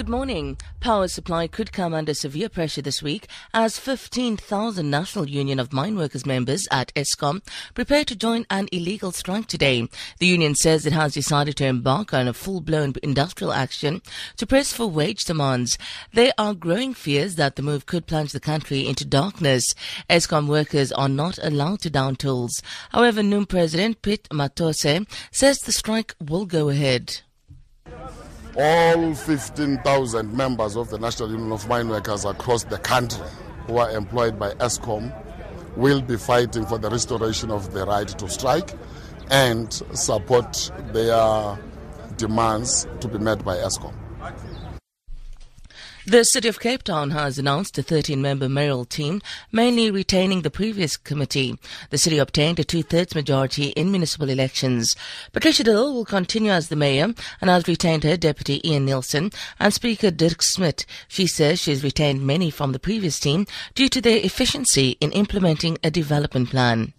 Good morning. Power supply could come under severe pressure this week as 15,000 National Union of Mine Workers members at Eskom prepare to join an illegal strike today. The union says it has decided to embark on a full-blown industrial action to press for wage demands. There are growing fears that the move could plunge the country into darkness. Eskom workers are not allowed to down tools. However, NUM President Piet Matosa says the strike will go ahead all 15,000 members of the National Union of Mine Workers across the country who are employed by Eskom will be fighting for the restoration of the right to strike and support their demands to be met by Eskom. The City of Cape Town has announced a 13 member mayoral team, mainly retaining the previous committee. The city obtained a two thirds majority in municipal elections. Patricia de Lille will continue as the mayor and has retained her deputy Ian Nielsen and Speaker Dirk Smit. She says she has retained many from the previous team due to their efficiency in implementing a development plan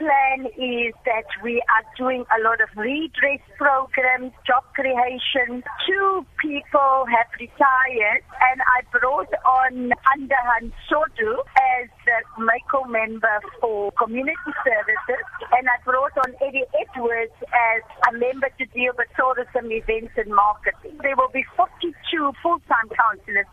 plan is that we are doing a lot of redress programs, job creation. Two people have retired, and I brought on Anda Ntsodo as the Mayco member for community services, and I brought on Eddie Andrews as a member to deal with tourism events and marketing. There will be 42 full-time councillors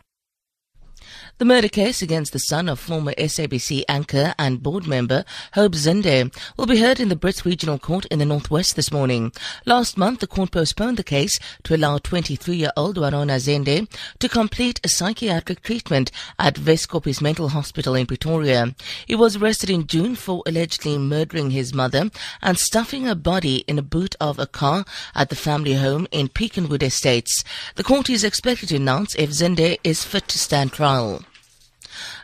the murder case against the son of former SABC anchor and board member Hope Zinde will be heard in the Brits Regional Court in the Northwest this morning. Last month, the court postponed the case to allow 23-year-old Warona Zinde to complete a psychiatric treatment at Weskoppies Mental Hospital in Pretoria. He was arrested in June for allegedly murdering his mother and stuffing her body in a boot of a car at the family home in Pecanwood Estates. The court is expected to announce if Zinde is fit to stand trial.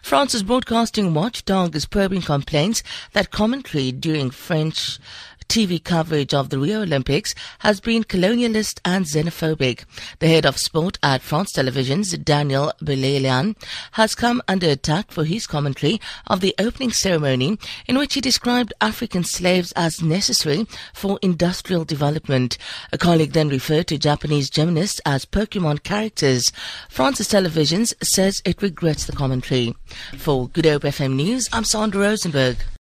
France's broadcasting watchdog is probing complaints that commentary during French TV coverage of the Rio Olympics has been colonialist and xenophobic. The head of sport at France Télévisions Daniel Bilalian has come under attack for his commentary of the opening ceremony in which he described African slaves as necessary for industrial development. A colleague then referred to Japanese gymnasts as Pokemon characters. France's Television says it regrets the commentary. For Good Hope FM News, I'm Sandra Rosenberg.